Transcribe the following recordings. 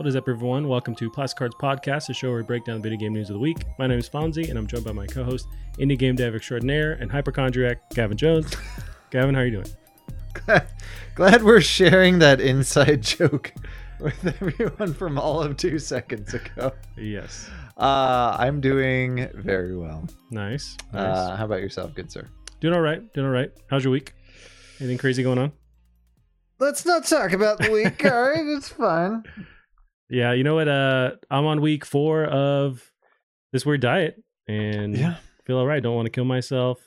What is up, everyone? Welcome to Plastic Cards Podcast, a show where we break down the video game news of the week. My name is Fonzie, and I'm joined by my co-host, indie game dev extraordinaire and hypochondriac, Gavin Jones. Gavin, how are you doing? Glad, glad we're sharing that inside joke with everyone from all of two seconds ago. Yes. Uh, I'm doing very well. Nice. nice. Uh, how about yourself, good sir? doing all right. Doing all right. How's your week? Anything crazy going on? Let's not talk about the week. all right, it's fine. Yeah, you know what? Uh, I'm on week four of this weird diet, and yeah. feel all right. Don't want to kill myself.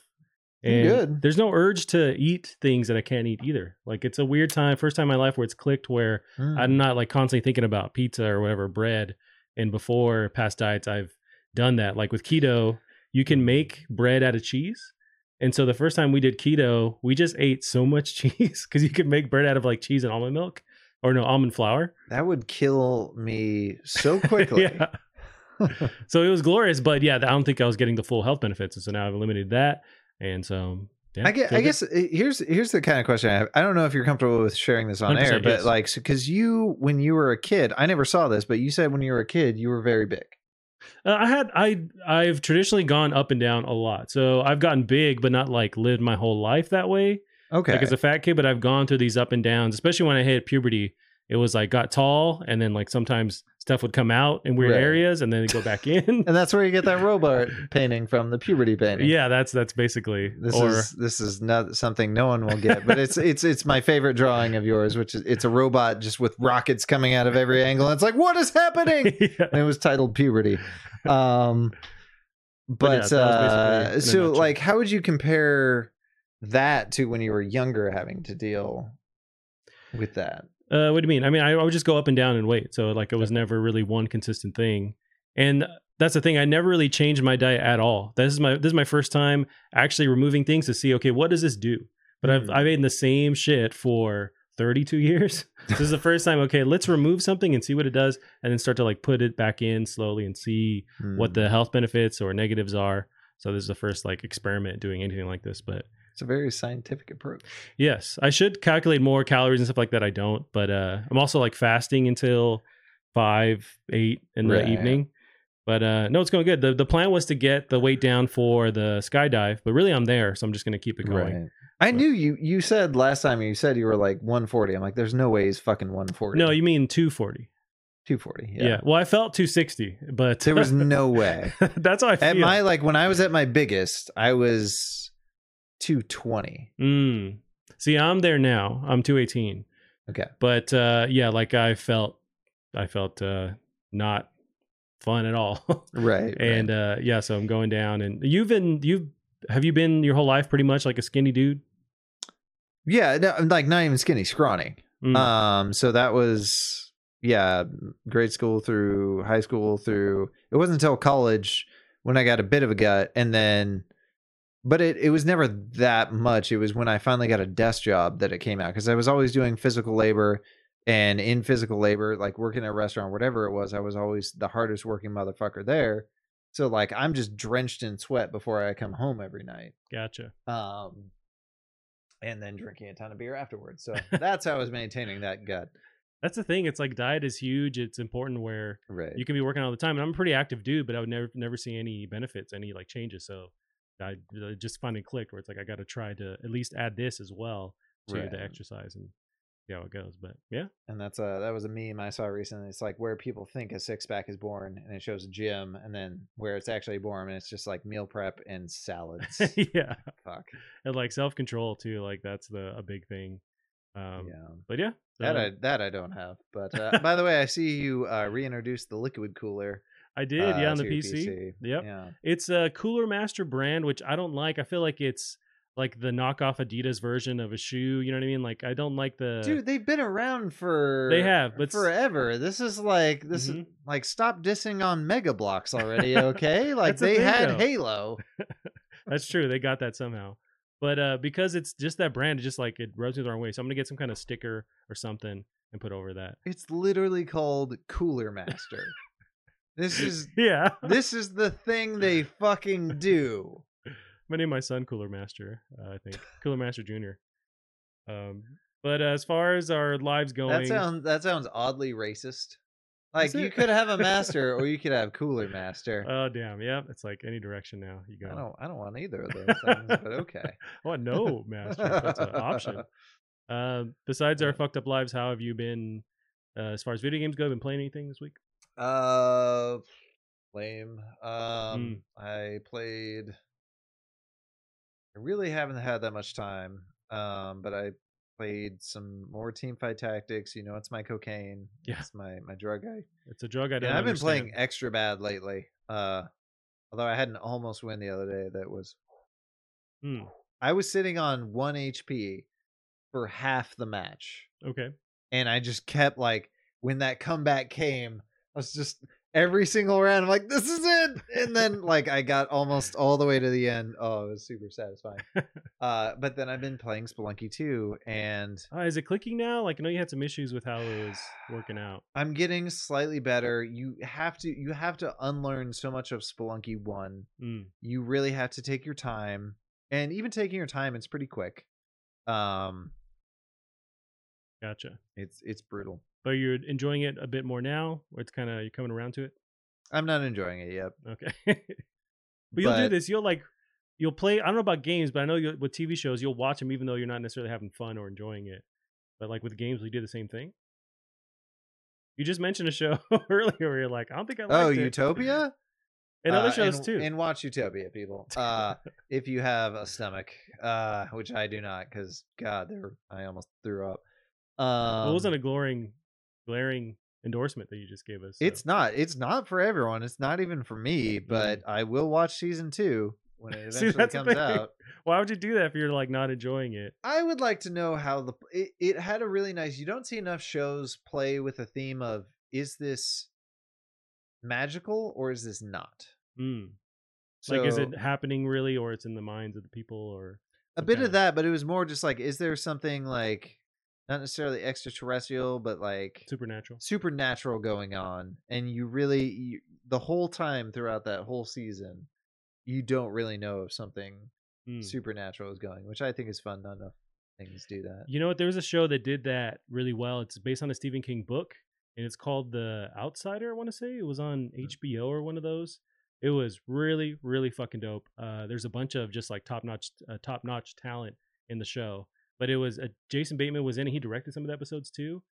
And good. there's no urge to eat things that I can't eat either. Like it's a weird time, first time in my life where it's clicked where Mm. I'm not like constantly thinking about pizza or whatever bread. And before past diets, I've done that. Like with keto, you can make bread out of cheese. And so the first time we did keto, we just ate so much cheese because you could make bread out of like cheese and almond milk or no almond flour. that would kill me so quickly. yeah. So it was glorious, but yeah, I don't think I was getting the full health benefits. And so now I've eliminated that. And so yeah, I guess, I guess uh, here's here's the kind of question I have. I don't know if you're comfortable with sharing this on air, but yes. like, because you when you were a kid, I never saw this, but you said when you were a kid you were very big. Uh, I had I I've traditionally gone up and down a lot. So I've gotten big, but not like lived my whole life that way. Okay, Like as a fat kid, but I've gone through these up and downs, especially when I hit puberty. It was like got tall, and then like sometimes stuff would come out in weird Right. areas, and then it'd go back in. and that's where you get that robot painting from the puberty painting. yeah, that's that's basically This or is this is not something no one will get, but it's it's it's my favorite drawing of yours, which is it's a robot just with rockets coming out of every angle. And it's like, what is happening? yeah. And it was titled puberty. Um, but yeah, uh, basically in a so like, how would you compare that to when you were younger, having to deal with that? Uh, what do you mean? I mean, I, I would just go up and down and wait. So like it was never really one consistent thing. And that's the thing. I never really changed my diet at all. This is my this is my first time actually removing things to see, okay, what does this do? But I've Mm. I've eaten the same shit for 32 years. this is the first time, okay, let's remove something and see what it does, and then start to like put it back in slowly and see what Hmm. the health benefits or negatives are. So this is the first like experiment doing anything like this. But it's a very scientific approach. Yes, I should calculate more calories and stuff like that. I don't, but uh, I'm also like fasting until five, eight in the Right. evening. But uh, no, it's going good. the The plan was to get the weight down for the skydive, but really I'm there, so I'm just going to keep it going. Right. I But- knew you. You said last time you said you were like 140. I'm like, there's no way he's fucking 140. No, you mean 240? 240. Yeah. Yeah. Well, I felt 260, but There was no way. that's how I feel. At my like when I was at my biggest, I was 220. mm. See, I'm there now. I'm 218. Okay. But uh, yeah, like I felt, I felt uh, not fun at all. Right. and uh yeah so i'm going down and you've been you've have you been your whole life pretty much like a skinny dude yeah, no, like not even skinny, scrawny. Mm. Um, so that was yeah, grade school through high school through. It wasn't until college when I got a bit of a gut, and then, but it it was never that much. It was when I finally got a desk job that it came out because I was always doing physical labor, and in physical labor, like working at a restaurant, whatever it was, I was always the hardest working motherfucker there. So like I'm just drenched in sweat before I come home every night gotcha um, and then drinking a ton of beer afterwards. So that's how I was maintaining that gut. that's the thing it's like diet is huge it's important where Right. you can be working all the time and i'm a pretty active dude but i would never never see any benefits any like changes so i uh, just finally clicked where it's like i got to try to at least add this as well to Right. the exercise and see how it goes but yeah and that's a that was a meme I saw recently. It's like where people think a six pack is born, and it shows a gym, and then where it's actually born, and it's just like meal prep and salads. yeah Fuck. and like self-control too like that's the a big thing um yeah. but yeah That I that I don't have. But uh, by the way, I see you uh, reintroduced the liquid cooler. I did uh, yeah on the your pc Yep. Yeah. It's a Cooler Master brand, which I don't like. I feel like it's like the knockoff Adidas version of a shoe. You know what I mean? Like I don't like the Dude, they've been around for They have, but forever. This is like this Mhm. is like stop dissing on Mega Bloks already, okay? like they had though. Halo. That's true. They got that somehow. But uh because it's just that brand, it just like it rubs me the wrong way. So I'm gonna get some kind of sticker or something and put over that. It's literally called Cooler Master. This is Yeah. this is the thing they fucking do. I'm name my son Cooler Master. Uh, I think Cooler Master Junior. Um, but as far as our lives going, That sounds that sounds oddly racist. Like you could have a master, or you could have cooler master. Oh damn, yeah. It's like any direction now you go. I don't. I don't want either of those things, but okay. I want no master. if That's an option. Um, besides our fucked up lives, how have you been uh, as far as video games go? Been playing anything this week? Uh, lame. Um, Mm. I played. I really haven't had that much time. Um, but I played some more Teamfight Tactics. You know, it's my cocaine. Yeah. it's my my drug. I It's a drug I don't. and I've been understand. playing extra bad lately. Uh, although I had an almost win the other day. That was Hmm, I was sitting on one HP for half the match. okay. and I just kept like when that comeback came, I was just every single round I'm like, this is it. And then like I got almost all the way to the end. Oh, it was super satisfying. uh but then I've been playing Spelunky 2 and Uh, is it clicking now? Like I know you had some issues with how it was working out. I'm getting slightly better. You have to you have to unlearn so much of Spelunky 1. Mm, You really have to take your time. And even taking your time, it's pretty quick. Um gotcha. it's it's brutal. But you're enjoying it a bit more now, or it's kind of you're coming around to it. I'm not enjoying it yet. Okay. but you'll do this. You'll like you'll play. I don't know about games, but I know you with TV shows you'll watch them even though you're not necessarily having fun or enjoying it. But like with games, we do the same thing. You just mentioned a show earlier where you're like, I don't think I Oh, it. Utopia? and other Uh, shows and, too. And watch Utopia, people. Uh, if you have a stomach, uh, which I do not, because God, there I almost threw up. Um, it wasn't a glaring, glaring endorsement that you just gave us. so. it's not. It's not for everyone. It's not even for me. But I will watch season two when it eventually the comes out. Why would you do that if you're like not enjoying it? I would like to know how the it, it had a really nice. You don't see enough shows play with a theme of is this magical or is this not? Mm. like, is it happening really, or it's in the minds of the people, or a bit of that, but it was more just like, is there something like not necessarily extraterrestrial, but like supernatural? supernatural going on? And you really, you, the whole time throughout that whole season, you don't really know if something Mm. supernatural is going, which I think is fun. Not enough things do that. You know what? There was a show that did that really well. It's based on a Stephen King book, and it's called The Outsider. I want to say it was on Hmm. HBO or one of those. It was really, really fucking dope. Uh, there's a bunch of just like top notch, uh, top notch talent in the show. But it was uh, Jason Bateman was in it. He directed some of the episodes too,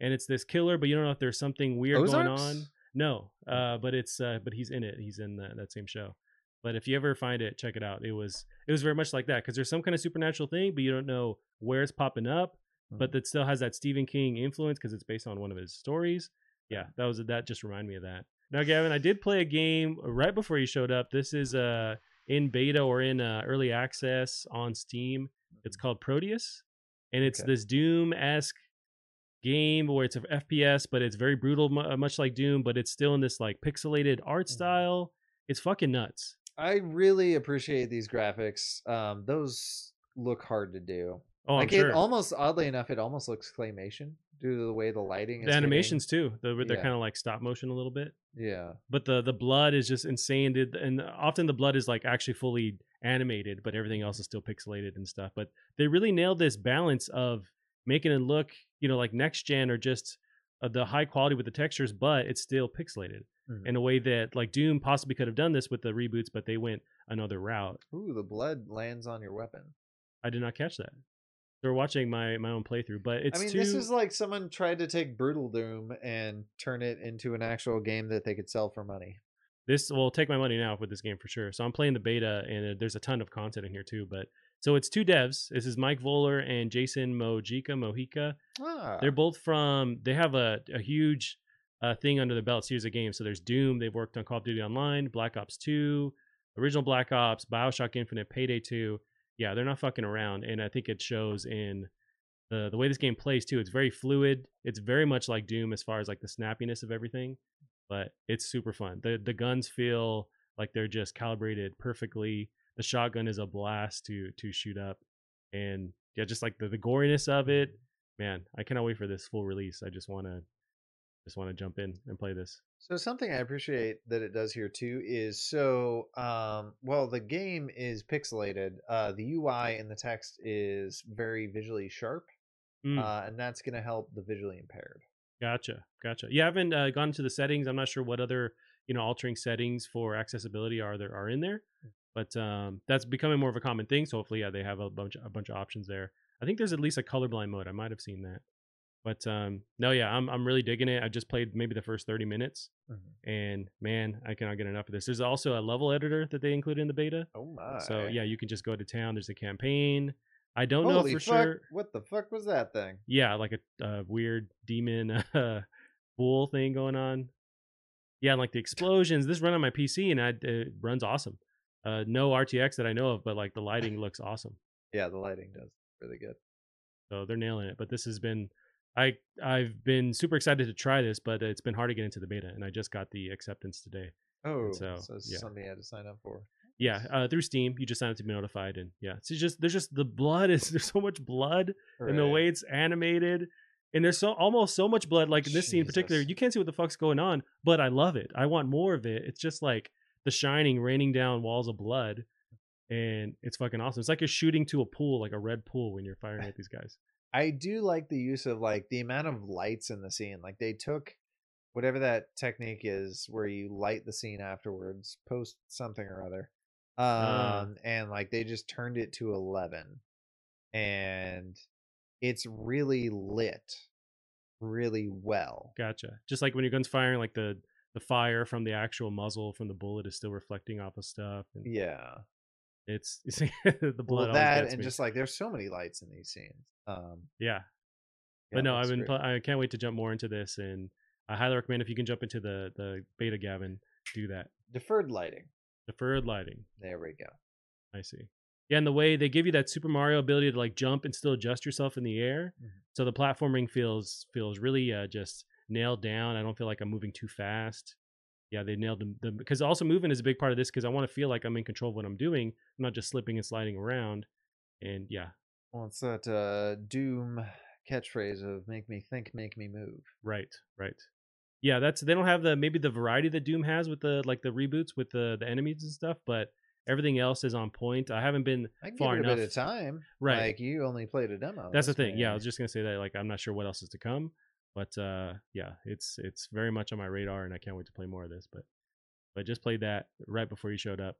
and it's this killer. But you don't know if there's something weird going on. No, uh, but it's uh, but he's in it. He's in that, that same show. But if you ever find it, check it out. It was it was very much like that because there's some kind of supernatural thing, but you don't know where it's popping up. But that still has that Stephen King influence because it's based on one of his stories. Yeah, that was that. Just reminded me of that. Now, Gavin, I did play a game right before you showed up. This is uh in beta or in uh, early access on Steam. It's called Prodeus, and it's Okay. this Doom esque game where it's an FPS, but it's very brutal, uh, much like Doom, but it's still in this like pixelated art Mhm. style. It's fucking nuts. I really appreciate these graphics. Um, those look hard to do. Oh, I'm like sure. it almost oddly enough, it almost looks claymation due to the way the lighting is. the hitting. animations too. They're, they're Yeah. kind of like stop motion a little bit. Yeah. but the the blood is just insane and often the blood is like actually fully animated but everything else is still pixelated and stuff but they really nailed this balance of making it look you know like next gen or just uh, the high quality with the textures but it's still pixelated Mhm. in a way that like doom possibly could have done this with the reboots but they went another route Ooh, the blood lands on your weapon. i did not catch that they're watching my my own playthrough but it's I mean, too this is like someone tried to take Brutal Doom and turn it into an actual game that they could sell for money. This will take my money now with this game for sure. So I'm playing the beta, and uh, there's a ton of content in here too. But so it's two devs. This is Mike Voeller and Jason Mojica Mojica. Ah, They're both from. They have a a huge uh, thing under the belt series of games. So there's Doom. They've worked on Call of Duty Online, Black Ops 2, original Black Ops, Bioshock Infinite, Payday 2. Yeah, they're not fucking around, and I think it shows in the the way this game plays too. It's very fluid. It's very much like Doom as far as like the snappiness of everything, but it's super fun. the The guns feel like they're just calibrated perfectly. The shotgun is a blast to to shoot up, and yeah, just like the the goriness of it. Man, I cannot wait for this full release. I just want to just want to jump in and play this. So something I appreciate that it does here too is so um well the game is pixelated. Uh the UI and the text is very visually sharp. Mm, Uh and that's going to help the visually impaired. Gotcha, gotcha. You haven't uh, gone into the settings. I'm not sure what other you know altering settings for accessibility are there are in there, Mm. but um, that's becoming more of a common thing. So hopefully, yeah, they have a bunch a bunch of options there. I think there's at least a colorblind mode. I might have seen that, but um, no, yeah, I'm I'm really digging it. I just played maybe the first 30 minutes, Mhm. and man, I cannot get enough of this. There's also a level editor that they include in the beta. Oh my! So yeah, you can just go to town. There's a campaign. I don't know for fuck! sure. What the fuck was that thing? Yeah, like a, a weird demon uh, bull thing going on. Yeah, and like the explosions. This run on my PC and I, it runs awesome. Uh, no RTX that I know of, but like the lighting looks awesome. Yeah, the lighting does really good. So they're nailing it. But this has been, I I've been super excited to try this, but it's been hard to get into the beta, and I just got the acceptance today. Oh, so, so, yeah. something I had to sign up for. Yeah, uh, through Steam, you just sign up to be notified, and yeah, it's just there's just the blood is there's so much blood and the way it's animated and there's so almost so much blood like in this scene in particular you can't see what the fuck's going on but i love it i want more of it it's just like the shining raining down walls of blood and it's fucking awesome it's like you're shooting to a pool like a red pool when you're firing at these guys I do like the use of like the amount of lights in the scene. Like they took whatever that technique is where you light the scene afterwards, post something or other. Um Ah. and like they just turned it to 11 and it's really lit really well. gotcha just like when your gun's firing like the the fire from the actual muzzle from the bullet is still reflecting off of stuff and Yeah. it's the blood Well, that and me. just like there's so many lights in these scenes. Um yeah yeah, but no, I've been. Pl- I can't wait to jump more into this, and I highly recommend if you can jump into the the beta, Gavin, do that. deferred lighting. Deferred lighting. There we go. I see. Yeah, and the way they give you that Super Mario ability to like jump and still adjust yourself in the air, Mhm. so the platforming feels feels really uh, just nailed down. I don't feel like I'm moving too fast. Yeah, they nailed them. The, because also moving is a big part of this because I want to feel like I'm in control of what I'm doing. I'm not just slipping and sliding around. And yeah, Well, it's that uh, Doom catchphrase of "Make me think, make me move." Right, right. Yeah, that's they don't have the maybe the variety that Doom has with the like the reboots with the the enemies and stuff, but everything else is on point. I haven't been I can far give it a enough. bit of time. Right. Like you only played a demo. that's the thing. Yeah, I was just gonna say that. Like, I'm not sure what else is to come, but uh, yeah, it's it's very much on my radar, and I can't wait to play more of this. But but I just played that right before you showed up,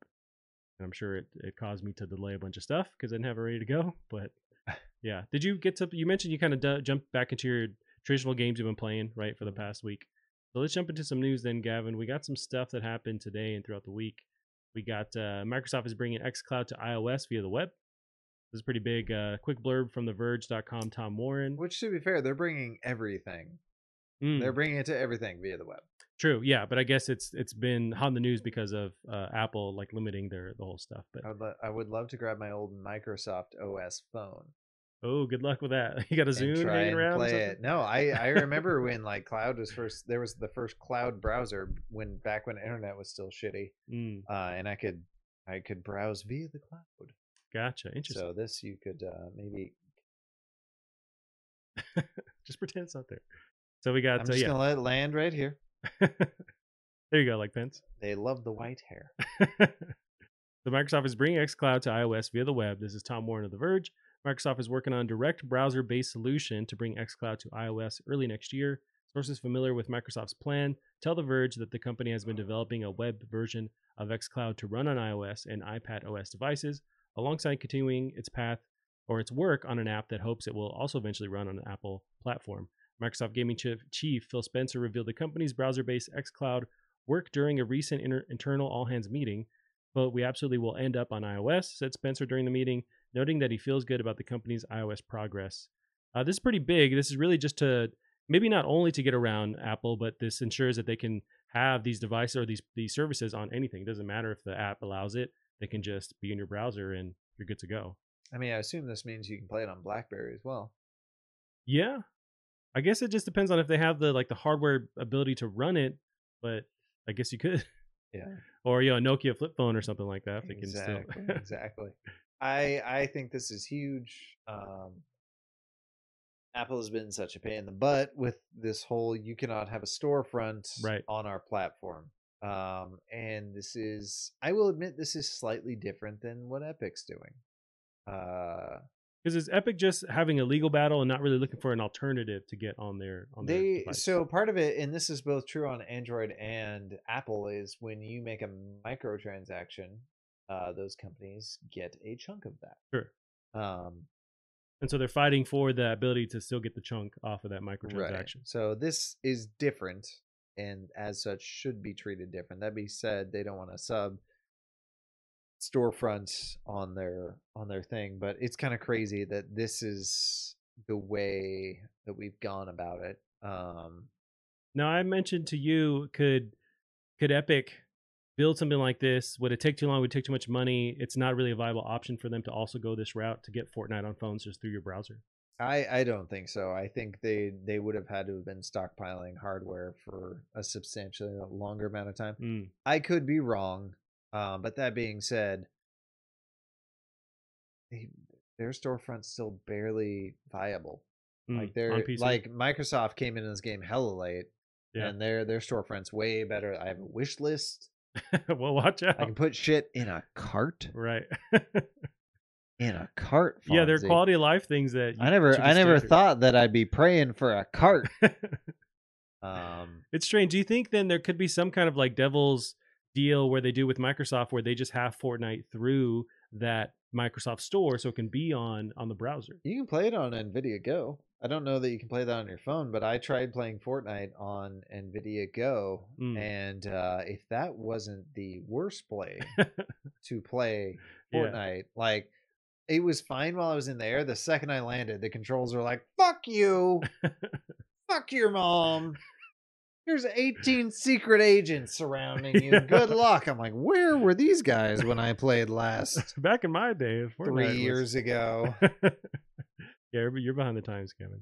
and I'm sure it it caused me to delay a bunch of stuff because I didn't have it ready to go. But yeah, did you get to? You mentioned you kind of d- jumped back into your traditional games you've been playing right for the past week. So let's jump into some news then, Gavin. We got some stuff that happened today and throughout the week. We got uh, Microsoft is bringing xCloud to iOS via the web. This is pretty big. Uh, quick blurb from TheVerge.com. Tom Warren. Which, to be fair, they're bringing everything. Mm, They're bringing it to everything via the web. true, yeah, but I guess it's it's been on the news because of uh, Apple like limiting their the whole stuff. But I would, lo- I would love to grab my old Microsoft OS phone oh, good luck with that. You got a try hanging and around. play it. No, I I remember when like cloud was first. There was the first cloud browser when back when internet was still shitty, Mm, uh, and I could I could browse via the cloud. gotcha. Interesting. So this you could uh, maybe. just pretend it's not there. So we got I'm uh, just yeah. gonna let it land right here. there you go, like Pence. They love the white hair. so Microsoft is bringing xCloud to iOS via the web. This is Tom Warren of The Verge. Microsoft is working on a direct browser-based solution to bring xCloud to iOS early next year. Sources familiar with Microsoft's plan tell The Verge that the company has been developing a web version of xCloud to run on iOS and iPad OS devices, alongside continuing its path or its work on an app that hopes it will also eventually run on an Apple platform. Microsoft Gaming Chief, Phil Spencer revealed the company's browser-based xCloud work during a recent inter- internal all hands meeting, but we absolutely will end up on iOS, said Spencer during the meeting, noting that he feels good about the company's iOS progress. Uh, this is pretty big. This is really just to maybe not only to get around Apple, but this ensures that they can have these devices or these these services on anything. It doesn't matter if the app allows it; they can just be in your browser and you're good to go. I mean, I assume this means you can play it on BlackBerry as well. Yeah, I guess it just depends on if they have the like the hardware ability to run it, but I guess you could. Yeah. or you know, a Nokia flip phone or something like that. If they can exactly still. exactly i i think this is huge um apple has been such a pain in the butt with this whole you cannot have a storefront Right. on our platform um and this is i will admit this is slightly different than what epic's doing uh Because is Epic just having a legal battle and not really looking for an alternative to get on their on their They device? so part of it, and this is both true on Android and Apple, is when you make a microtransaction, uh, those companies get a chunk of that. Sure. Um, and so they're fighting for the ability to still get the chunk off of that right. microtransaction. So this is different, and as such should be treated different. That being said, they don't want to sub storefronts on their on their thing, but it's kind of crazy that this is the way that we've gone about it. Um, Now I mentioned to you, could could Epic build something like this? Would it take too long? Would it take too much money? It's not really a viable option for them to also go this route to get Fortnite on phones just through your browser. I I don't think so. I think they they would have had to have been stockpiling hardware for a substantially longer amount of time. Mm. I could be wrong, um, but that being said, they, their storefront's still barely viable. Mm. Like they're like Microsoft came into this game hella late, Yeah. and their their storefront's way better. I have a wish list. well, watch out. I can put shit in a cart. right. In a cart. yeah, they're quality of life things that I never I never thought that I'd be praying for a cart. Um, It's strange. Do you think then there could be some kind of like devil's deal where they do with Microsoft where they just have Fortnite through that Microsoft store so it can be on on the browser? You can play it on NVIDIA Go. I don't know that you can play that on your phone, but I tried playing Fortnite on NVIDIA Go, Mm. and uh, if that wasn't the worst play to play Yeah. Fortnite, like it was fine while I was in the air. The second I landed, the controls were like, "Fuck you, fuck your mom." There's 18 secret agents surrounding you. Good luck. I'm like, where were these guys when I played last Back in my day, Fortnite three was- years ago? yeah, you're, you're behind the times, Kevin.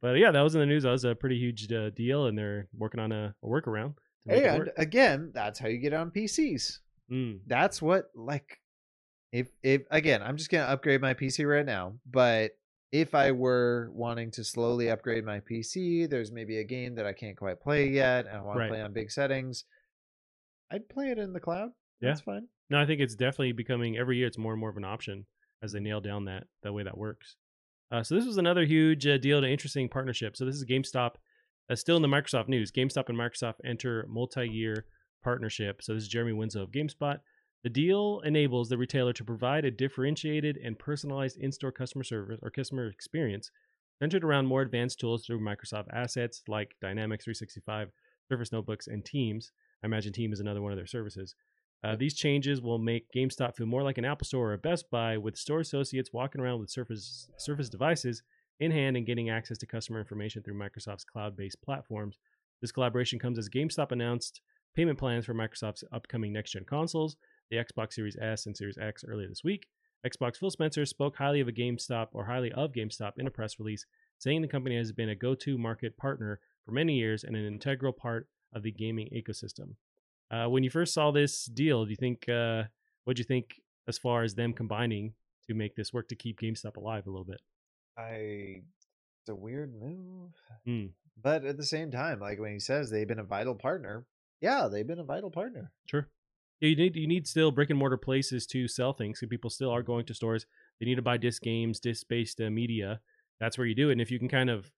But yeah, that was in the news. That was a pretty huge uh, deal, and they're working on a, a workaround. To make it And work. again, that's how you get on PCs. Mm, That's what like if if again, I'm just gonna upgrade my PC right now, but if I were wanting to slowly upgrade my PC, there's maybe a game that I can't quite play yet, and I want Right. to play on big settings. I'd play it in the cloud. Yeah. That's fine. no, I think it's definitely becoming every year. It's more and more of an option as they nail down that that way that works. Uh, so this was another huge uh, deal, an interesting partnership. So this is GameStop. Uh, still in the Microsoft news. GameStop and Microsoft enter multi-year partnership. So this is Jeremy Winslow of GameSpot. The deal enables the retailer to provide a differentiated and personalized in-store customer service or customer experience centered around more advanced tools through Microsoft assets like Dynamics 365, Surface Notebooks, and Teams. I imagine Teams is another one of their services. Uh, these changes will make GameStop feel more like an Apple Store or a Best Buy, with store associates walking around with Surface Surface devices in hand and getting access to customer information through Microsoft's cloud-based platforms. This collaboration comes as GameStop announced payment plans for Microsoft's upcoming next-gen consoles, the Xbox Series S and Series X, earlier this week. Xbox Phil Spencer spoke highly of a GameStop or highly of GameStop in a press release, saying the company has been a go-to market partner for many years and an integral part of the gaming ecosystem. Uh, when you first saw this deal, do you think uh, what do you think as far as them combining to make this work to keep GameStop alive a little bit? I it's a weird move. Mm. But at the same time, like when he says they've been a vital partner, yeah, they've been a vital partner. Sure. Yeah, you need you need still brick and mortar places to sell things. So people still are going to stores. They need to buy disc games, disc based uh, media. That's where you do it. And if you can kind of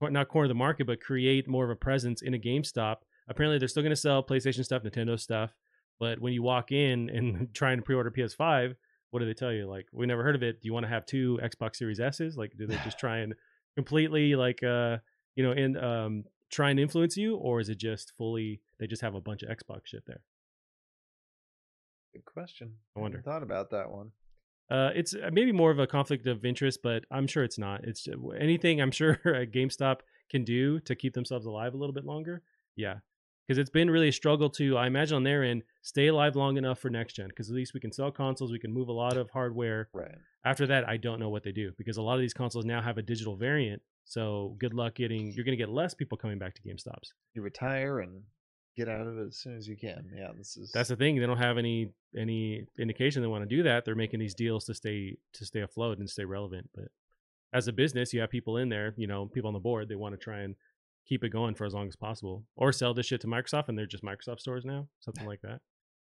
not corner the market, but create more of a presence in a GameStop. Apparently, they're still going to sell PlayStation stuff, Nintendo stuff. But when you walk in and try and pre-order PS5, what do they tell you? Like, we never heard of it. Do you want to have two Xbox Series S's? Like, do they just try and completely like uh you know and um try and influence you, or is it just fully they just have a bunch of Xbox shit there? Good question. I wonder. hadn't thought about that one. Uh, it's uh, maybe more of a conflict of interest, but I'm sure it's not. It's ju- anything I'm sure a GameStop can do to keep themselves alive a little bit longer. Yeah, because it's been really a struggle to, I imagine on their end, stay alive long enough for next gen. Because at least we can sell consoles, we can move a lot of hardware. Right. After that, I don't know what they do because a lot of these consoles now have a digital variant. So good luck getting. You're going to get less people coming back to GameStops. You retire and get out of it as soon as you can. Yeah, this is That's the thing. They don't have any any indication they want to do that. They're making these deals to stay to stay afloat and stay relevant. But as a business, you have people in there, you know, people on the board. They want to try and keep it going for as long as possible, or sell this shit to Microsoft, and they're just Microsoft stores now, something like that.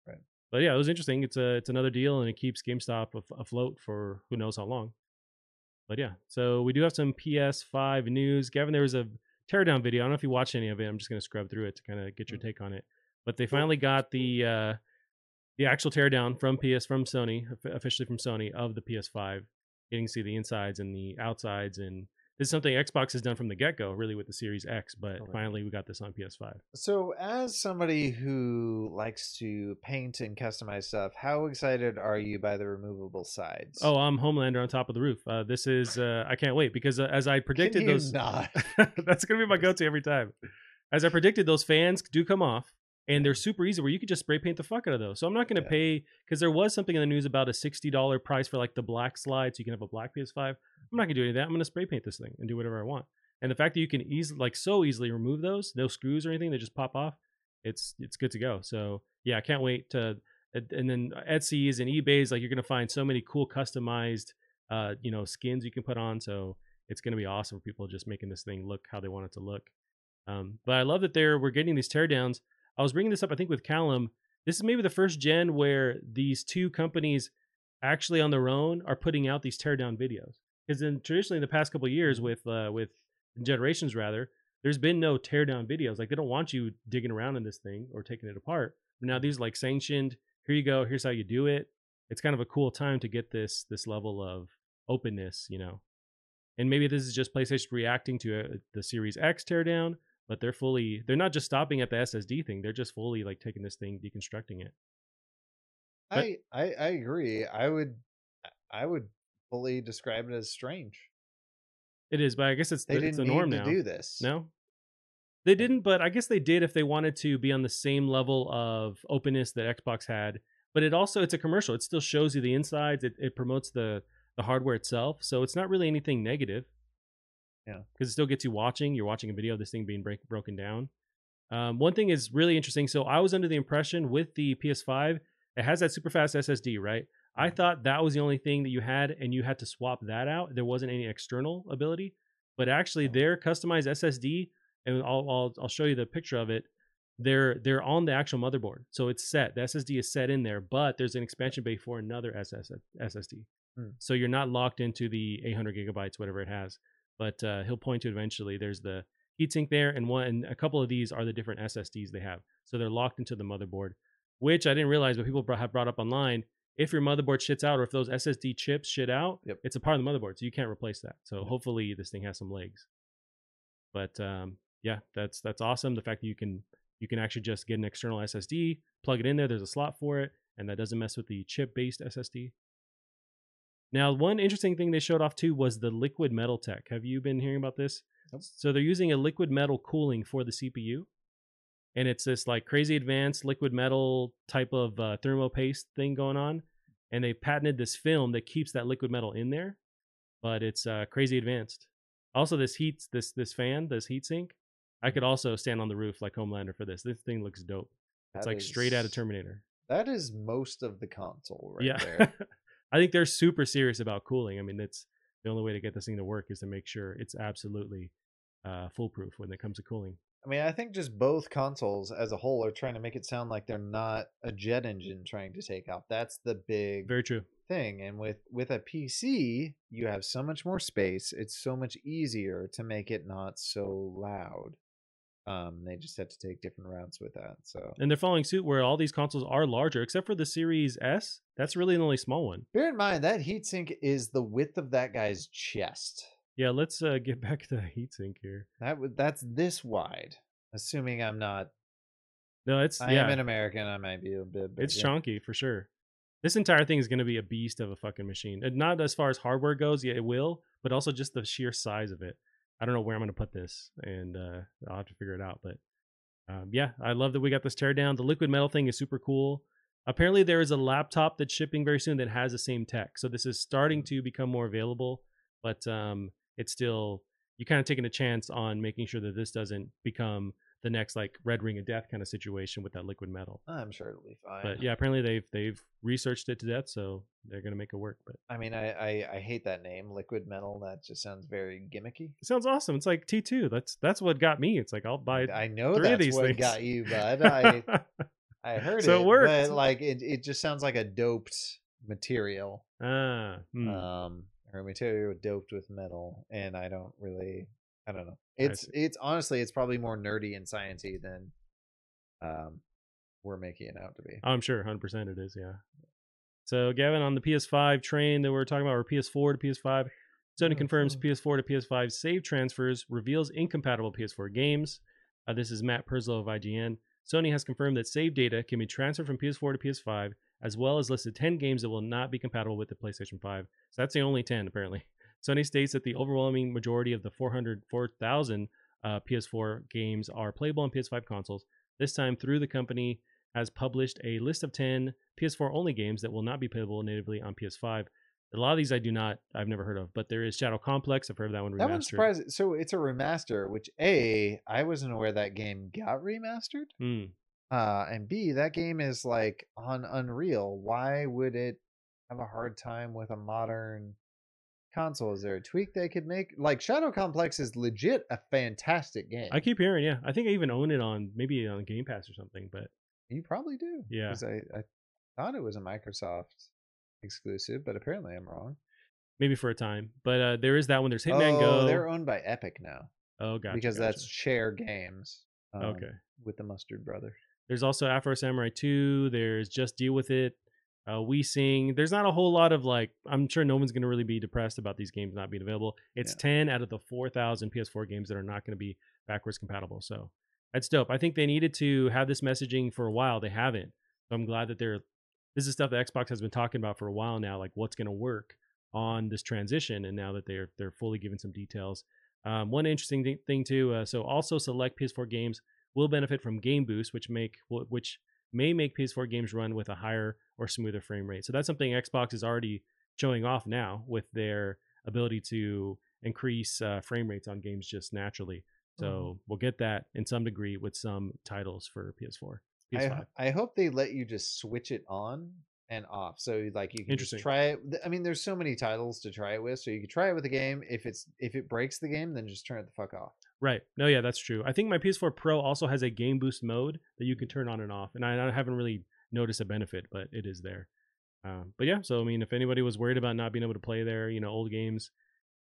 Right. But yeah, it was interesting. It's a it's another deal, and it keeps GameStop af- afloat for who knows how long. but yeah, so we do have some PS5 news. Gavin, there was a teardown video. I don't know if you watched any of it. I'm just gonna scrub through it to kind of get your take on it. But they finally got the uh, the actual teardown from PS from Sony, officially from Sony of the PS5, getting to see the insides and the outsides and this is something Xbox has done from the get go, really, with the Series X. But Totally. finally, we got this on PS5. So, as somebody who likes to paint and customize stuff, how excited are you by the removable sides? Oh, I'm Homelander on top of the roof. Uh, this is uh, I can't wait because uh, as I predicted, those not? that's gonna be my go-to every time. As I predicted, those fans do come off, and they're super easy where you could just spray paint the fuck out of those. So I'm not gonna Yeah. pay because there was something in the news about a sixty dollar price for like the black slide, so you can have a black PS5. I'm not gonna do any of that. I'm gonna spray paint this thing and do whatever I want. And the fact that you can easily, like, so easily remove those, no screws or anything, they just pop off. It's it's good to go. So yeah, I can't wait to. And and then Etsy's and eBay's like you're gonna find so many cool customized, uh, you know, skins you can put on. So it's gonna be awesome for people just making this thing look how they want it to look. Um, but I love that they're we're getting these teardowns. I was bringing this up, I think, with Callum. This is maybe the first gen where these two companies actually on their own are putting out these teardown videos. Because in traditionally in the past couple of years with uh, with generations rather, there's been no teardown videos. Like they don't want you digging around in this thing or taking it apart. But now these are like sanctioned. Here you go. Here's how you do it. It's kind of a cool time to get this this level of openness, you know. And maybe this is just PlayStation reacting to uh the Series X teardown, but they're fully they're not just stopping at the SSD thing. They're just fully like taking this thing, deconstructing it. But- I, I I agree. I would I would fully describe it as strange. It is, but I guess it's They the, it's the need norm now. do this. No, they didn't, but I guess they did if they wanted to be on the same level of openness that Xbox had. But it also it's a commercial. It still shows you the insides. It it promotes the the hardware itself, so it's not really anything negative. Yeah. because it still gets you watching. You're watching a video of this thing being break, broken down. Um, one thing is really interesting. So I was under the impression with the PS5, it has that super fast SSD, right? I thought that was the only thing that you had, and you had to swap that out. There wasn't any external ability, but actually, their customized SSD, and I'll, I'll I'll show you the picture of it. They're they're on the actual motherboard, so it's set. The SSD is set in there, but there's an expansion bay for another SS, SSD. Hmm. So you're not locked into the 800 gigabytes, whatever it has. But uh, he'll point to eventually. There's the heatsink there, and one and a couple of these are the different SSDs they have. So they're locked into the motherboard, which I didn't realize, but people have brought up online. If your motherboard shits out, or if those SSD chips shit out, Yep. it's a part of the motherboard, so you can't replace that. So Yep. hopefully this thing has some legs. But um, yeah, that's that's awesome. The fact that you can you can actually just get an external SSD, plug it in there. There's a slot for it, and that doesn't mess with the chip-based SSD. Now, one interesting thing they showed off too was the liquid metal tech. Have you been hearing about this? Nope. So they're using a liquid metal cooling for the CPU, and it's this like crazy advanced liquid metal type of uh, thermo paste thing going on. And they patented this film that keeps that liquid metal in there, but it's uh, crazy advanced. Also, this heat, this this fan, this heat sink, I could also stand on the roof like Homelander for this. This thing looks dope. It's That like straight out of Terminator. That is most of the console right yeah, there. I think they're super serious about cooling. I mean, it's the only way to get this thing to work is to make sure it's absolutely uh, foolproof when it comes to cooling. I mean, I think just both consoles as a whole are trying to make it sound like they're not a jet engine trying to take off. That's the big Very true. thing. And with with a PC, you have so much more space. It's so much easier to make it not so loud. Um, they just had to take different routes with that. So And they're following suit where all these consoles are larger, except for the Series S. That's really the only small one. bear in mind that heatsink is the width of that guy's chest. Yeah, let's uh, get back to the heatsink here. That would that's this wide. Assuming I'm not, No, it's I yeah, am an American. I might be a bit. it's chunky for sure. This entire thing is going to be a beast of a fucking machine. And not as far as hardware goes, yeah, it will, but also just the sheer size of it. I don't know where I'm going to put this, and uh, I'll have to figure it out. But um, yeah, I love that we got this teardown. The liquid metal thing is super cool. Apparently, there is a laptop that's shipping very soon that has the same tech. So this is starting to become more available, but um, it's still you're kind of taking a chance on making sure that this doesn't become the next like red ring of death kind of situation with that liquid metal. I'm sure it'll be fine. But yeah, apparently they've they've researched it to death, so they're gonna make it work. But I mean, I, I I hate that name, liquid metal. That just sounds very gimmicky. it sounds awesome. It's like T two. That's that's what got me. It's like I'll buy I know three of that's these what things. got you, bud. I I heard So it it, worked. but like it, it just sounds like a doped material. ah, hmm. Um, or material doped with metal, and I don't really, I don't know. It's it's honestly, it's probably more nerdy and sciencey than um we're making it out to be. I'm sure 100% it is, yeah. So, Gavin, on the PS5 train that we are talking about, or PS4 to PS5, Sony Oh, confirms cool. PS4 to PS5 save transfers, reveals incompatible PS4 games. Uh, this is Matt Purslow of IGN. Sony has confirmed that save data can be transferred from PS4 to PS5, as well as listed 10 games that will not be compatible with the PlayStation 5. So that's the only 10, apparently. Sony states that the overwhelming majority of the 404,000 uh, PS4 games are playable on PS5 consoles. This time, through the company has published a list of 10 PS4 only games that will not be playable natively on PS5. A lot of these I do not, I've never heard of, but there is Shadow Complex. I've heard of that one remastered. That one's surprising. So it's a remaster, which a I wasn't aware that game got remastered. Hmm. Uh, and B, that game is like on Unreal. Why would it have a hard time with a modern console? Is there a tweak they could make? Like Shadow Complex is legit a fantastic game. I keep hearing, yeah. I think I even own it on maybe on Game Pass or something, but you probably do. Yeah. 'cause I, I thought it was a Microsoft exclusive, but apparently I'm wrong. maybe for a time. But uh, there is that one. There's Hitman oh, Go. they're owned by Epic now oh, gotcha. because that's. Chair Games. um, Okay. With the Mustard Brothers. There's also Afro Samurai 2. There's Just Deal With It. Uh, we Sing. There's not a whole lot of like, I'm sure no one's going to really be depressed about these games not being available. It's Yeah. 10 out of the 4,000 PS4 games that are not going to be backwards compatible. So that's dope. I think they needed to have this messaging for a while. They haven't. So I'm glad that they're, this is stuff that Xbox has been talking about for a while now, like what's going to work on this transition. And now that they're, they're fully giving some details. Um, one interesting thi- thing too. Uh, so also select PS4 games will benefit from Game Boost, which make which may make PS4 games run with a higher or smoother frame rate. So that's something Xbox is already showing off now with their ability to increase uh, frame rates on games just naturally. So we'll get that in some degree with some titles for PS4, PS5. I, I hope they let you just switch it on and off. So like you can just try it. I mean, there's so many titles to try it with. So you can try it with a game. If it's if it breaks the game, then just turn it the fuck off. Right. No, yeah, that's true. I think my PS4 Pro also has a game boost mode that you can turn on and off, and I, I haven't really noticed a benefit, but it is there. Um, but yeah, so I mean, if anybody was worried about not being able to play their, you know, old games,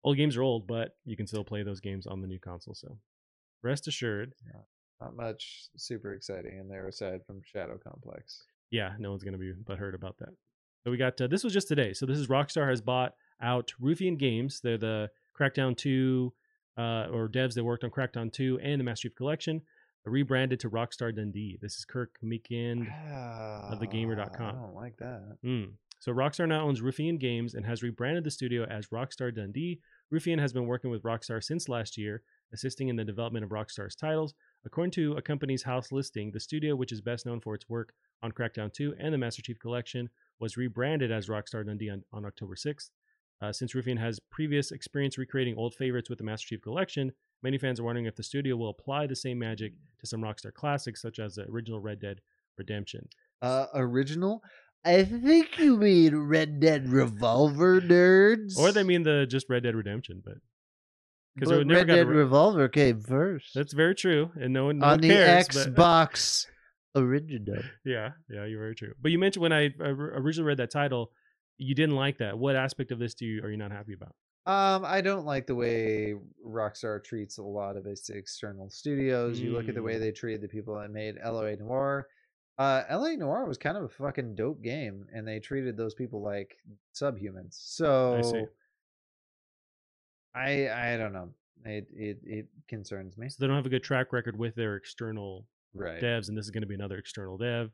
old games are old, but you can still play those games on the new console. So rest assured, Not much super exciting in there aside from Shadow Complex. yeah, no one's gonna be but butthurt about that. So we got uh, this was just today. So this is Rockstar has bought out Ruffian Games. They're the Crackdown 2 uh, or devs that worked on Crackdown 2 and the Master Chief Collection, rebranded to Rockstar Dundee. This is Kirk McKeand. of thegamer.com. I don't like that. Mm. So Rockstar now owns Ruffian Games and has rebranded the studio as Rockstar Dundee. Ruffian has been working with Rockstar since last year, assisting in the development of Rockstar's titles. According to a company's house listing, the studio, which is best known for its work on Crackdown 2 and the Master Chief Collection, was rebranded as Rockstar Dundee on, on October 6th. Uh, since Ruffian has previous experience recreating old favorites with the Master Chief Collection, many fans are wondering if the studio will apply the same magic to some Rockstar classics, such as the original Red Dead Redemption. Uh, original. I think you mean Red Dead Revolver, nerds. Or they mean the just Red Dead Redemption, but because But never Red Dead re- Revolver came first. that's very true, and no one, no on one the cares. but- Xbox original. yeah, yeah, you're very true. But you mentioned when I originally read that title, you didn't like that. What aspect of this do you are you not happy about? Um, I don't like the way Rockstar treats a lot of its external studios. You look at the way Mm. they treated the people that made LA Noire. Uh, LA Noire was kind of a fucking dope game, and they treated those people like subhumans. So I see. I I don't know. It it it concerns me. So they don't have a good track record with their external Right. devs, and this is going to be another external dev.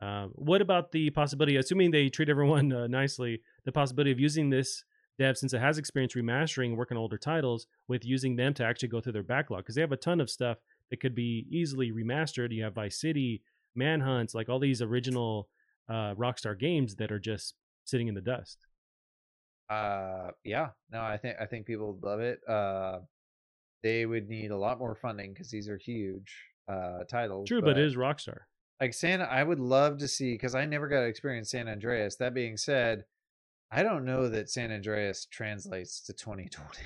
Um, what about the possibility, assuming they treat everyone uh, nicely, the possibility of using this dev, since it has experience remastering, working on older titles, with using them to actually go through their backlog? Because they have a ton of stuff that could be easily remastered. You have Vice City, Manhunts, like all these original uh, Rockstar games that are just sitting in the dust. Uh, yeah. No, I think I think people would love it. Uh, they would need a lot more funding because these are huge uh titles. True, but it is Rockstar. Like Santa. I would love to see because I never got to experience San Andreas. That being said, I don't know that San Andreas translates to 2020.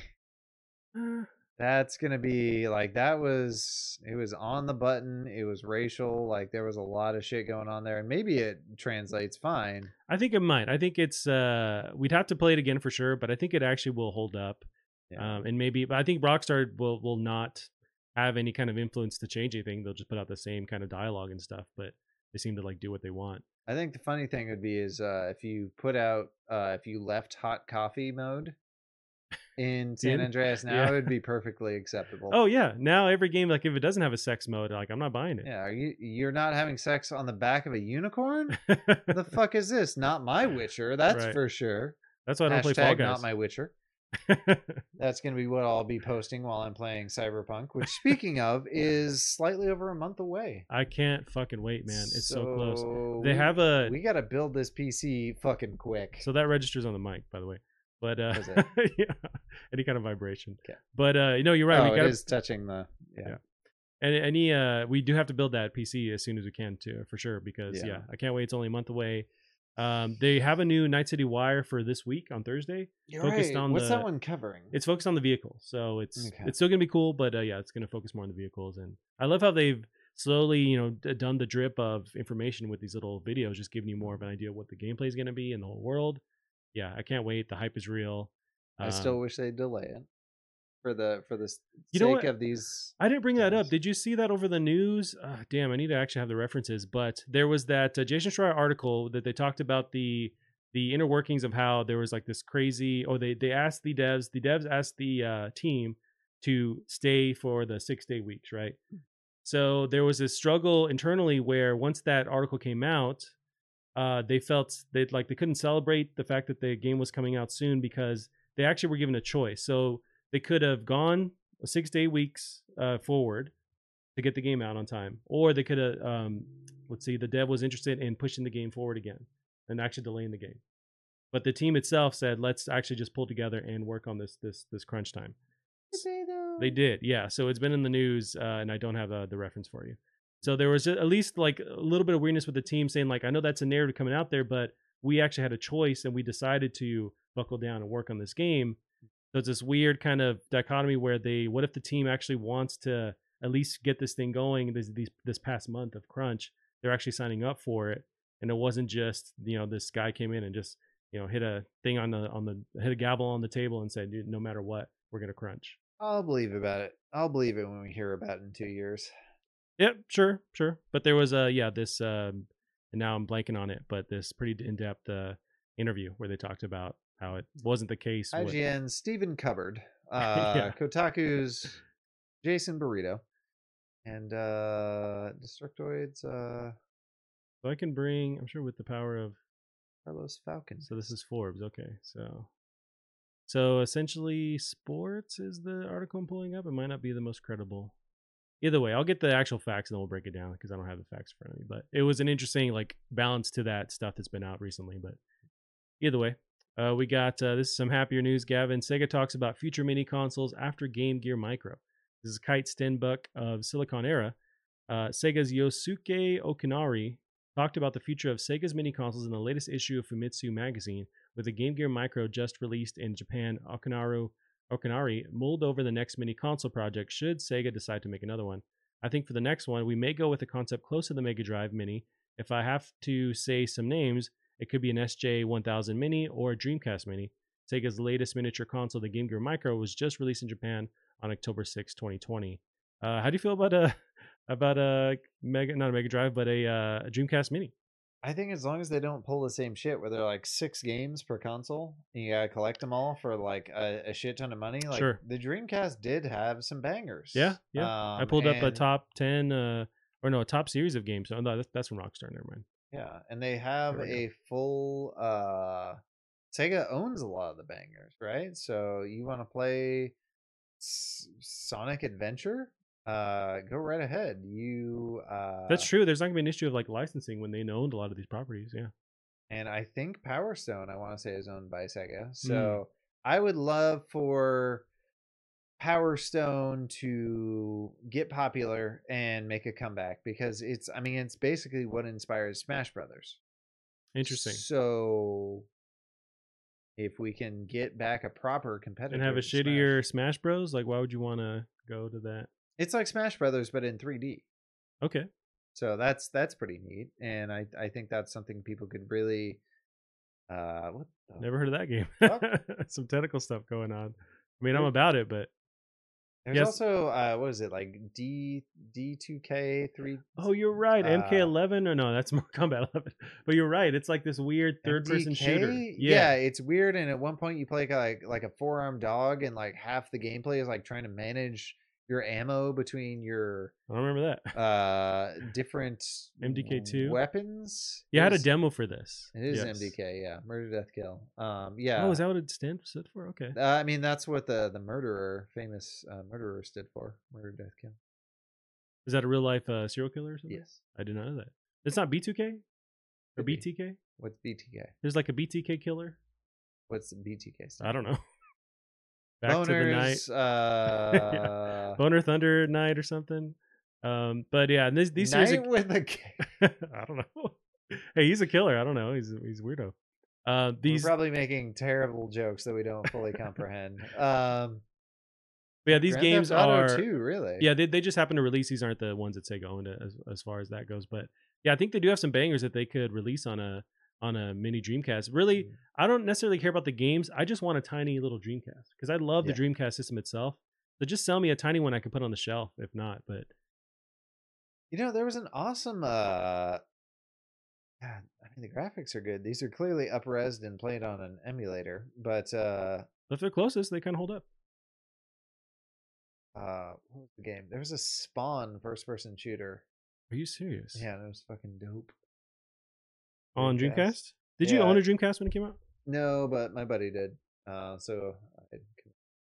Uh, That's gonna be like that was it was on the button. It was racial. Like there was a lot of shit going on there, and maybe it translates fine. I think it might. I think it's uh we'd have to play it again for sure, but I think it actually will hold up. Yeah. Um and maybe but I think Rockstar will will not have any kind of influence to change anything. They'll just put out the same kind of dialogue and stuff, but they seem to like do what they want. I think the funny thing would be is uh, if you put out uh, if you left hot coffee mode in San? Andreas now, Yeah. it would be perfectly acceptable. Oh yeah, now every game like if it doesn't have a sex mode, like I'm not buying it. yeah, are you you're not having sex on the back of a unicorn? the fuck is this? Not my Witcher, that's Right. for sure. That's why I don't play Fall Hashtag Guys. not my Witcher. That's gonna be what I'll be posting while I'm playing Cyberpunk, which speaking of is slightly over a month away. I can't fucking wait, man. It's so, close. They we- have a we gotta build this PC fucking quick. so that registers on the mic, by the way. But uh, yeah, any kind of vibration. Okay. But uh, no, you're right. oh, we gotta, is touching the yeah. Yeah. and any uh, we do have to build that PC as soon as we can too, for sure. Because yeah, Yeah. I can't wait. It's only a month away. Um, they have a new Night City Wire for this week on Thursday. You're Focused right. on What's the- that one covering? It's focused on the vehicle, so it's Okay. it's still gonna be cool. But uh, yeah, it's gonna focus more on the vehicles. And I love how they've slowly, you know, d- done the drip of information with these little videos, just giving you more of an idea of what the gameplay is gonna be in the whole world. Yeah, I can't wait. The hype is real. I still Um, wish they'd delay it for the for the You sake of these. I didn't bring that up. Did you see that over the news? Uh, damn, I need to actually have the references. But there was that uh, Jason Schreier article that they talked about the the inner workings of how there was like this crazy. Or they they asked the devs. The devs asked the uh, team to stay for the six day weeks, right? So there was this struggle internally where once that article came out, uh, they felt that like they couldn't celebrate the fact that the game was coming out soon because they actually were given a choice. So they could have gone six to eight weeks uh, forward to get the game out on time, or they could have, um, let's see, the dev was interested in pushing the game forward again and actually delaying the game. But the team itself said, let's actually just pull together and work on this this this crunch time. They did, yeah. So it's been in the news, uh, and I don't have uh, the reference for you. So there was at least like a little bit of weirdness with the team saying, like, I know that's a narrative coming out there, but we actually had a choice, and we decided to buckle down and work on this game. So it's this weird kind of dichotomy where they, what if the team actually wants to at least get this thing going? This these this past month of crunch, they're actually signing up for it, and it wasn't just you know this guy came in and just you know hit a thing on the on the hit a gavel on the table and said, "Dude, no matter what, we're gonna crunch. I'll believe about it. I'll believe it when we hear about it in two years. Yep, sure, sure. But there was a yeah, this um and now I'm blanking on it, but this pretty in depth uh interview where they talked about how it wasn't the case with Stephen Cupboard, uh, Yeah. Kotaku's Jason Burrito, and uh, Destructoids uh, so I can bring I'm sure with the power of Carlos Falcon. so this is Forbes, okay. So so essentially sports is the article I'm pulling up. It might not be the most credible. Either way, I'll get the actual facts and then we'll break it down because I don't have the facts in front of me. But it was an interesting like balance to that stuff that's been out recently. But either way, uh, we got uh, this is some happier news, Gavin. Sega talks about future mini consoles after Game Gear Micro. This is Kite Stenbuck of Siliconera. Uh, Sega's Yosuke Okunari talked about the future of Sega's mini consoles in the latest issue of Famitsu magazine, with the Game Gear Micro just released in Japan. Okinaru Okunari mulled over the next mini console project should Sega decide to make another one. I think for the next one, we may go with a concept close to the Mega Drive Mini. If I have to say some names, it could be an SG1000 Mini or a Dreamcast Mini. Sega's latest miniature console, the Game Gear Micro, was just released in Japan on October 6, 2020. Uh, how do you feel about a about a Mega not a Mega Drive, but a, uh, a Dreamcast Mini? I think as long as they don't pull the same shit where they're like six games per console, and you gotta collect them all for like a, a shit ton of money. Like Sure. the Dreamcast did have some bangers. Yeah, yeah. I Um, pulled up a top ten, uh, or no, a top series of games. Oh, no, that's, that's from Rockstar. Never mind. Yeah, and they have a full uh Sega owns a lot of the bangers, right? So you want to play S- Sonic Adventure? Uh go right ahead. You uh That's true. There's not gonna be an issue of like licensing when they owned a lot of these properties. Yeah. and I think Power Stone I want to say is owned by. Sega. So I would love for Power Stone to get popular and make a comeback because it's I mean it's basically what inspires Smash Brothers. Interesting. So if we can get back a proper competitor and have a to Smash. shittier Smash Bros. Like, why would you want to go to that? It's like Smash Brothers, but in 3D. Okay, So that's that's pretty neat, and I I think that's something people could really. Uh, what the never heard of that game. Some tentacle stuff going on. I mean, I'm about it, but There's Yes. also uh, what is it like D D two K three? oh, you're right. Uh, MK11 or no, that's more Kombat 11. But you're right. It's like this weird third-person shooter. MDK? Yeah. it's weird. And at one point, you play like like a four arm dog, and like half the gameplay is like trying to manage your ammo between your I don't remember that. uh different MDK2? weapons. Yeah, I had a demo for this. It is Yes. MDK, yeah, murder, death, kill. Um, yeah. Oh, is that what it stands stood for? Okay. Uh, I mean, that's what the the murderer, famous uh, murderer, stood for. Murder, death, kill. Is that a real life uh, serial killer or something? Yes. I did not know that. It's not B2K or Could be. BTK. What's BTK? There's like a BTK killer. What's BTK? stand I don't know. Back to the night. Boners, Uh, Boner Thunder Night or something. Um, but yeah, and this, these series. night are- with a K. I don't know. Hey, he's a killer. I don't know. He's he's a weirdo. Uh, these We're probably making terrible jokes that we don't fully comprehend. Um, yeah, these Grand games are 2, really. yeah they, they just happen to release. These aren't the ones that Sega owned as as far as that goes. But yeah, I think they do have some bangers that they could release on a on a mini Dreamcast. Really, Mm. I don't necessarily care about the games. I just want a tiny little Dreamcast because I love the Dreamcast system itself. So just sell me a tiny one I can put on the shelf. If not, but You know, there was an awesome. uh God, I mean, the graphics are good. These are clearly up-resed and played on an emulator, but uh, if they're closest, they kind of hold up. uh, what was the game? There was a Spawn first-person shooter. Are you serious? Yeah, it was fucking dope. On Dreamcast. Dreamcast? Did you own a Dreamcast when it came out? No, but my buddy did. Uh, so I come to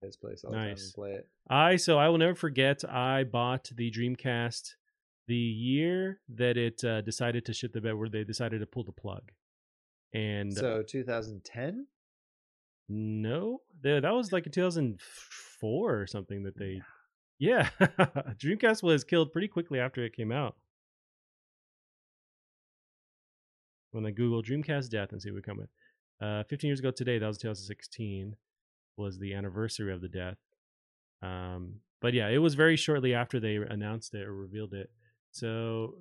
his place all Nice. play it. I so I will never forget. I bought the Dreamcast the year that it uh, decided to ship the bed, where they decided to pull the plug. And uh, So 2010. no, th- that was like in 2004 or something that they. Yeah, Dreamcast was killed pretty quickly after it came out. When I Google Dreamcast death and see what we come with. Uh, 15 years ago today, that was 2016, was the anniversary of the death. Um, but yeah, it was very shortly after they announced it or revealed it. So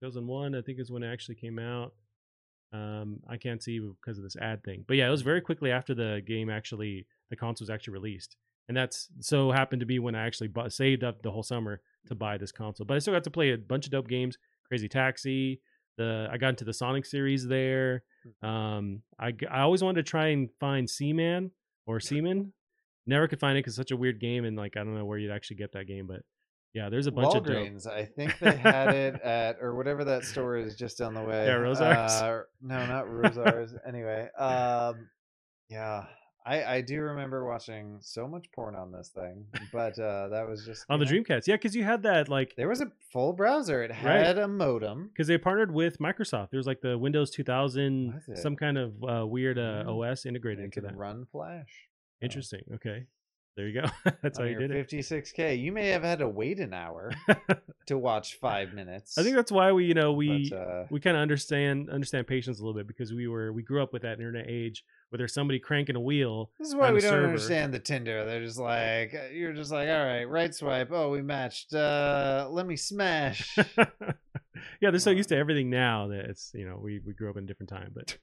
2001, I think, is when it actually came out. Um, I can't see because of this ad thing, but yeah, it was very quickly after the game actually, the console was actually released, and that's so happened to be when I actually bought, saved up the whole summer to buy this console. But I still got to play a bunch of dope games, Crazy Taxi. The I got into the Sonic series there. Um, I I always wanted to try and find Seaman or Seaman. Never could find it because it's such a weird game, and like I don't know where you'd actually get that game, but yeah, there's a bunch of dope. Walgreens. I think they had it at or whatever that store is just down the way. Yeah, Rosar's. Uh, no, not Rosar's. anyway, um, yeah, I I do remember watching so much porn on this thing, but uh, that was just on the know, Dreamcast. Yeah, because you had that like There was a full browser. It had a modem. because they partnered with Microsoft. There was like the Windows 2000, some kind of uh, weird uh, OS integrated It into could that. run Flash. Interesting. Okay, there you go. That's how you did it. 56k. You may have had to wait an hour to watch five minutes. I think that's why we, you know, we but, uh, we kind of understand understand patience a little bit because we were we grew up with that internet age where there's somebody cranking a wheel. This is why we don't server. understand the Tinder. They're just like uh, you're just like, all right, right swipe. Oh, we matched. Uh, let me smash. yeah, they're so used to everything now that it's you know we we grew up in a different time. But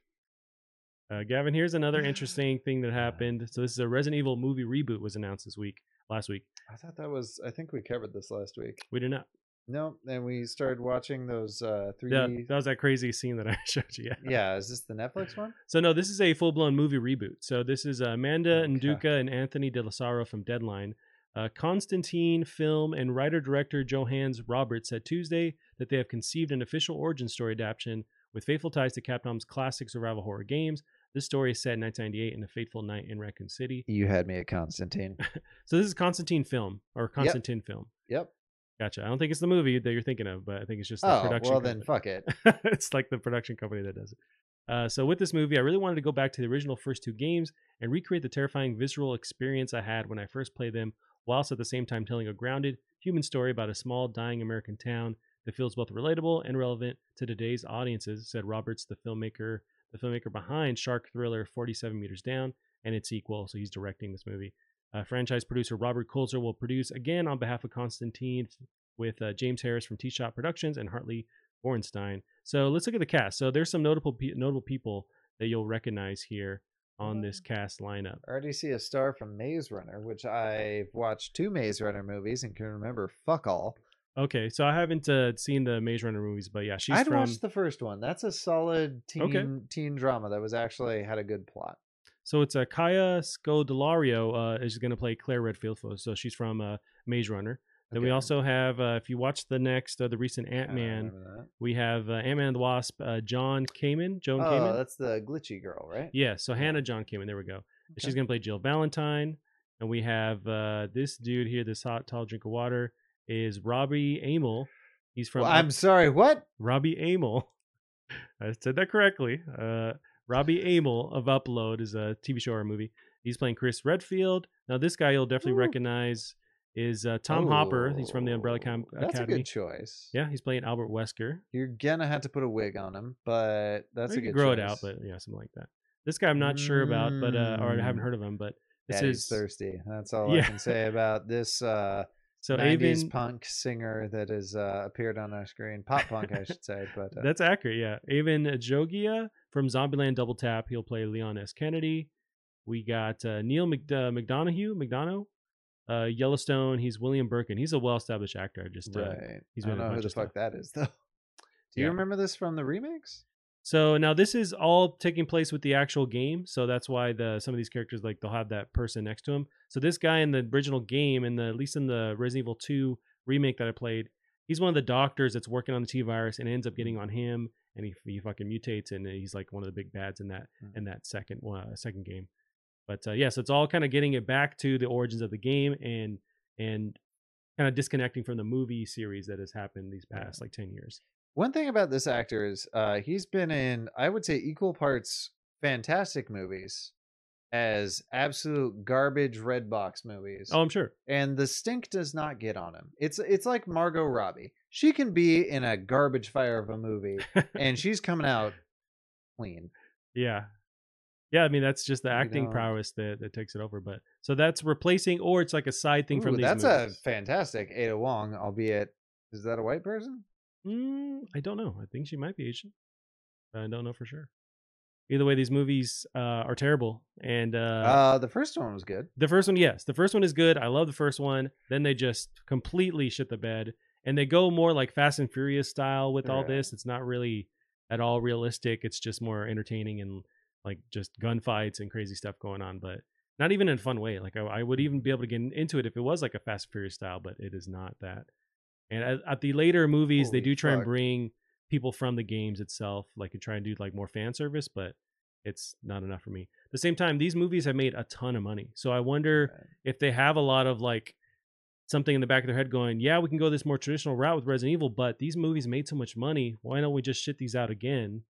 uh, Gavin, here's another interesting thing that happened. So this is a Resident Evil movie reboot was announced this week, last week. I thought that was. I think we covered this last week. We did not. No, and we started watching those uh 3D. Yeah, that was that crazy scene that I showed you. Yeah. yeah, is this the Netflix one? So no, this is a full blown movie reboot. So this is uh, Amanda Okay. Nduka and Anthony De La from Deadline. Uh, Constantine film and writer director Johannes Roberts said Tuesday that they have conceived an official origin story adaptation with faithful ties to Capcom's classic survival horror games. This story is set in 1998 in a fateful night in Raccoon City. You had me at Constantine. So this is Constantine film or Constantine film. Yep. Gotcha. I don't think it's the movie that you're thinking of, but I think it's just the Oh production. well, then fuck it. it's like the production company that does it. Uh, so with this movie, I really wanted to go back to the original first two games and recreate the terrifying visceral experience I had when I first played them, whilst at the same time telling a grounded human story about a small, dying American town that feels both relatable and relevant to today's audiences, said Roberts, the filmmaker, the filmmaker behind shark thriller 47 Meters Down and its sequel. So he's directing this movie. Uh, franchise producer Robert Kulzer will produce again on behalf of Constantine with uh, James Harris from Tea Shop Productions and Hartley bornstein So let's look at the cast. So there's some notable pe- notable people that you'll recognize here on this cast lineup. I already see a star from Maze Runner, which I've watched two Maze Runner movies and can remember fuck all. Okay, so I haven't uh, seen the Maze Runner movies, but yeah, she's I'd from. watched the first one. That's a solid teen Okay. teen drama that was actually had a good plot. So it's uh, Kaya Scodelario uh, is going to play Claire Redfield. So she's from uh, Maze Runner. Then we also have, uh, if you watch the next, uh, the recent Ant Man, we have uh, Ant Man and the Wasp, uh, John Kamen. Joan Oh, Kamen. that's the glitchy girl, right? Yeah, so Hannah John Kamen. There we go. She's going to play Jill Valentine. And we have uh, this dude here, this hot, tall drink of water, is Robbie Amell. He's from Well, I'm sorry. What? Robbie Amell. I said that correctly. Uh, Robbie Amell of Upload is a TV show or a movie. He's playing Chris Redfield. Now, this guy you'll definitely Ooh. recognize is uh, Tom Hopper. He's from the Umbrella Oh, Cam- That's a Academy. good choice. Yeah, he's playing Albert Wesker. You're gonna have to put a wig on him, but that's Or a good grow choice. it out, but yeah, something like that. This guy I'm not sure about, but uh, or I haven't Mm. heard of him. But this Daddy's is thirsty. That's all I can say about this uh, so 90s Avan. punk singer that has uh, appeared on our screen. Pop punk, I should say. But uh, That's accurate. Yeah, Avan Jogia from Zombieland Double Tap. He'll play Leon S. Kennedy. We got uh, Neil Mc, uh, McDonough. McDonough. Uh, Yellowstone. He's William Birkin. He's a well-established actor. I just uh, right. he's I don't been in a know who the fuck stuff. that is though. Do you Yeah. remember this from the remakes? So now this is all taking place with the actual game. So that's why the some of these characters like they'll have that person next to him. So this guy in the original game, and at least in the Resident Evil 2 remake that I played, he's one of the doctors that's working on the T virus and ends up getting on him, and he, he fucking mutates, and he's like one of the big bads in that Hmm. in that second uh, second game. But uh, yeah, so it's all kind of getting it back to the origins of the game and and kind of disconnecting from the movie series that has happened these past like ten years. One thing about this actor is uh, he's been in, I would say, equal parts fantastic movies as absolute garbage red box movies. Oh, I'm sure. and the stink does not get on him. It's it's like Margot Robbie. She can be in a garbage fire of a movie, and she's coming out clean. Yeah. Yeah, I mean that's just the You acting know. prowess that, that takes it over. But so that's replacing, or it's like a side thing from these. that's movies. a fantastic Ada Wong, albeit is that a white person? Mm, I don't know. I think she might be Asian. I don't know for sure. Either way, these movies uh, are terrible, and uh, Uh, the first one was good. the first one, yes, the first one is good. I love the first one. Then they just completely shit the bed, and they go more like Fast and Furious style with all this. It's not really at all realistic. It's just more entertaining and like just gunfights and crazy stuff going on, but not even in a fun way. Like I, I would even be able to get into it if it was like a Fast and Furious style, but it is not that. And at, at the later movies, they do try and bring people from the games itself, like and try and do like more fan service, but it's not enough for me. At the same time, these movies have made a ton of money, so I wonder Right. if they have a lot of like something in the back of their head going, yeah, we can go this more traditional route with Resident Evil, but these movies made so much money. Why don't we just shit these out again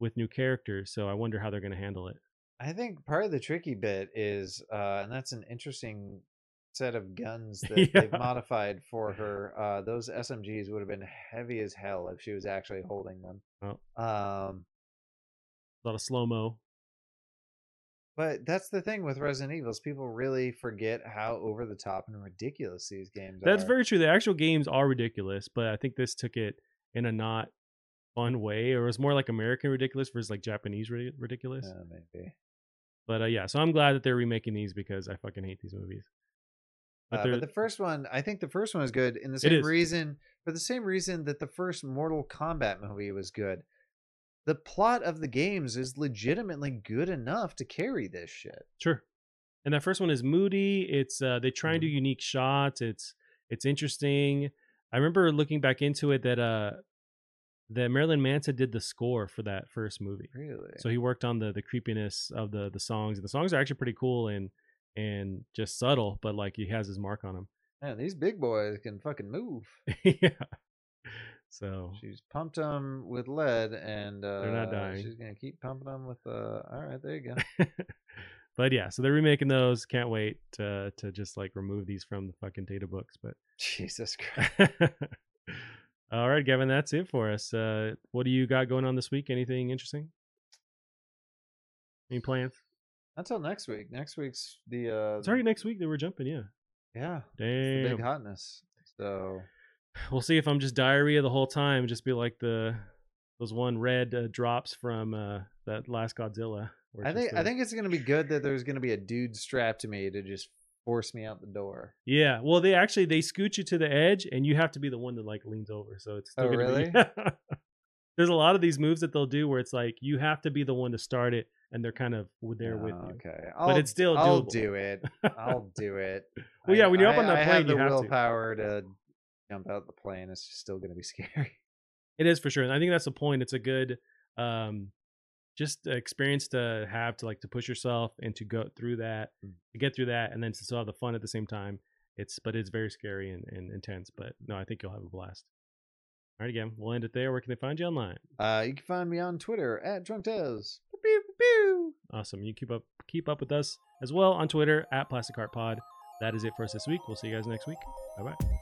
with new characters? So I wonder how they're going to handle it. I think part of the tricky bit is, uh, and that's an interesting set of guns that they've modified for her. Uh, those SMGs would have been heavy as hell if she was actually holding them. Oh. Um, A lot of slow mo. but that's the thing with Resident Evils. People really forget how over the top and ridiculous these games That's are. very true. The actual games are ridiculous, but I think this took it in a not fun way, or it was more like American ridiculous versus like Japanese ri- ridiculous. Uh, maybe. But uh, yeah, so I'm glad that they're remaking these because I fucking hate these movies. But Uh, but the first one, I think the first one is good in the same reason, for the same reason that the first Mortal Kombat movie was good. The plot of the games is legitimately good enough to carry this shit. Sure. And that first one is moody. It's uh they try and do Mm-hmm. unique shots. It's it's interesting. I remember looking back into it that uh that Marilyn Manson did the score for that first movie. Really? So he worked on the the creepiness of the the songs. And the songs are actually pretty cool and and just subtle, but like he has his mark on them. Man, these big boys can fucking move. yeah. So She's pumped them with lead, and uh, not dying. She's gonna keep pumping them with. Uh, all right, there you go. but yeah, so they're remaking those. Can't wait to to just like remove these from the fucking data books. But Jesus Christ. All right, Gavin, that's it for us. Uh, what do you got going on this week? Anything interesting? Any plans? Until next week. Next week's the uh It's already next week that we're jumping. Yeah. yeah, it's the Damn. big hotness. So We'll see if I'm just diarrhea the whole time. Just be like the those one red uh, drops from uh, that last Godzilla. I think I think it's gonna be good that there's gonna be a dude strapped to me to just force me out the door. Yeah. Well, they actually they scoot you to the edge, and you have to be the one that like leans over. So it's still Oh, gonna really? Be, There's a lot of these moves that they'll do where it's like you have to be the one to start it, and they're kind of there with Oh, you. Okay, I'll, it's still I'll do it. I'll do it. Well, yeah, when you're up on that I plane, have the you have to. willpower to. jump out the plane. It's still gonna be scary. It is for sure, and I think that's the point. It's a good, um, just experience to have to like to push yourself and to go through that, Mm. to get through that, and then to still have the fun at the same time. It's but it's very scary and, and intense. But no, I think you'll have a blast. All right, again, we'll end it there. Where can they find you online? Uh, you can find me on Twitter at DrunkTez. Pew. Awesome. You keep up keep up with us as well on Twitter at Plastic Heart Pod. That is it for us this week. We'll see you guys next week. Bye bye.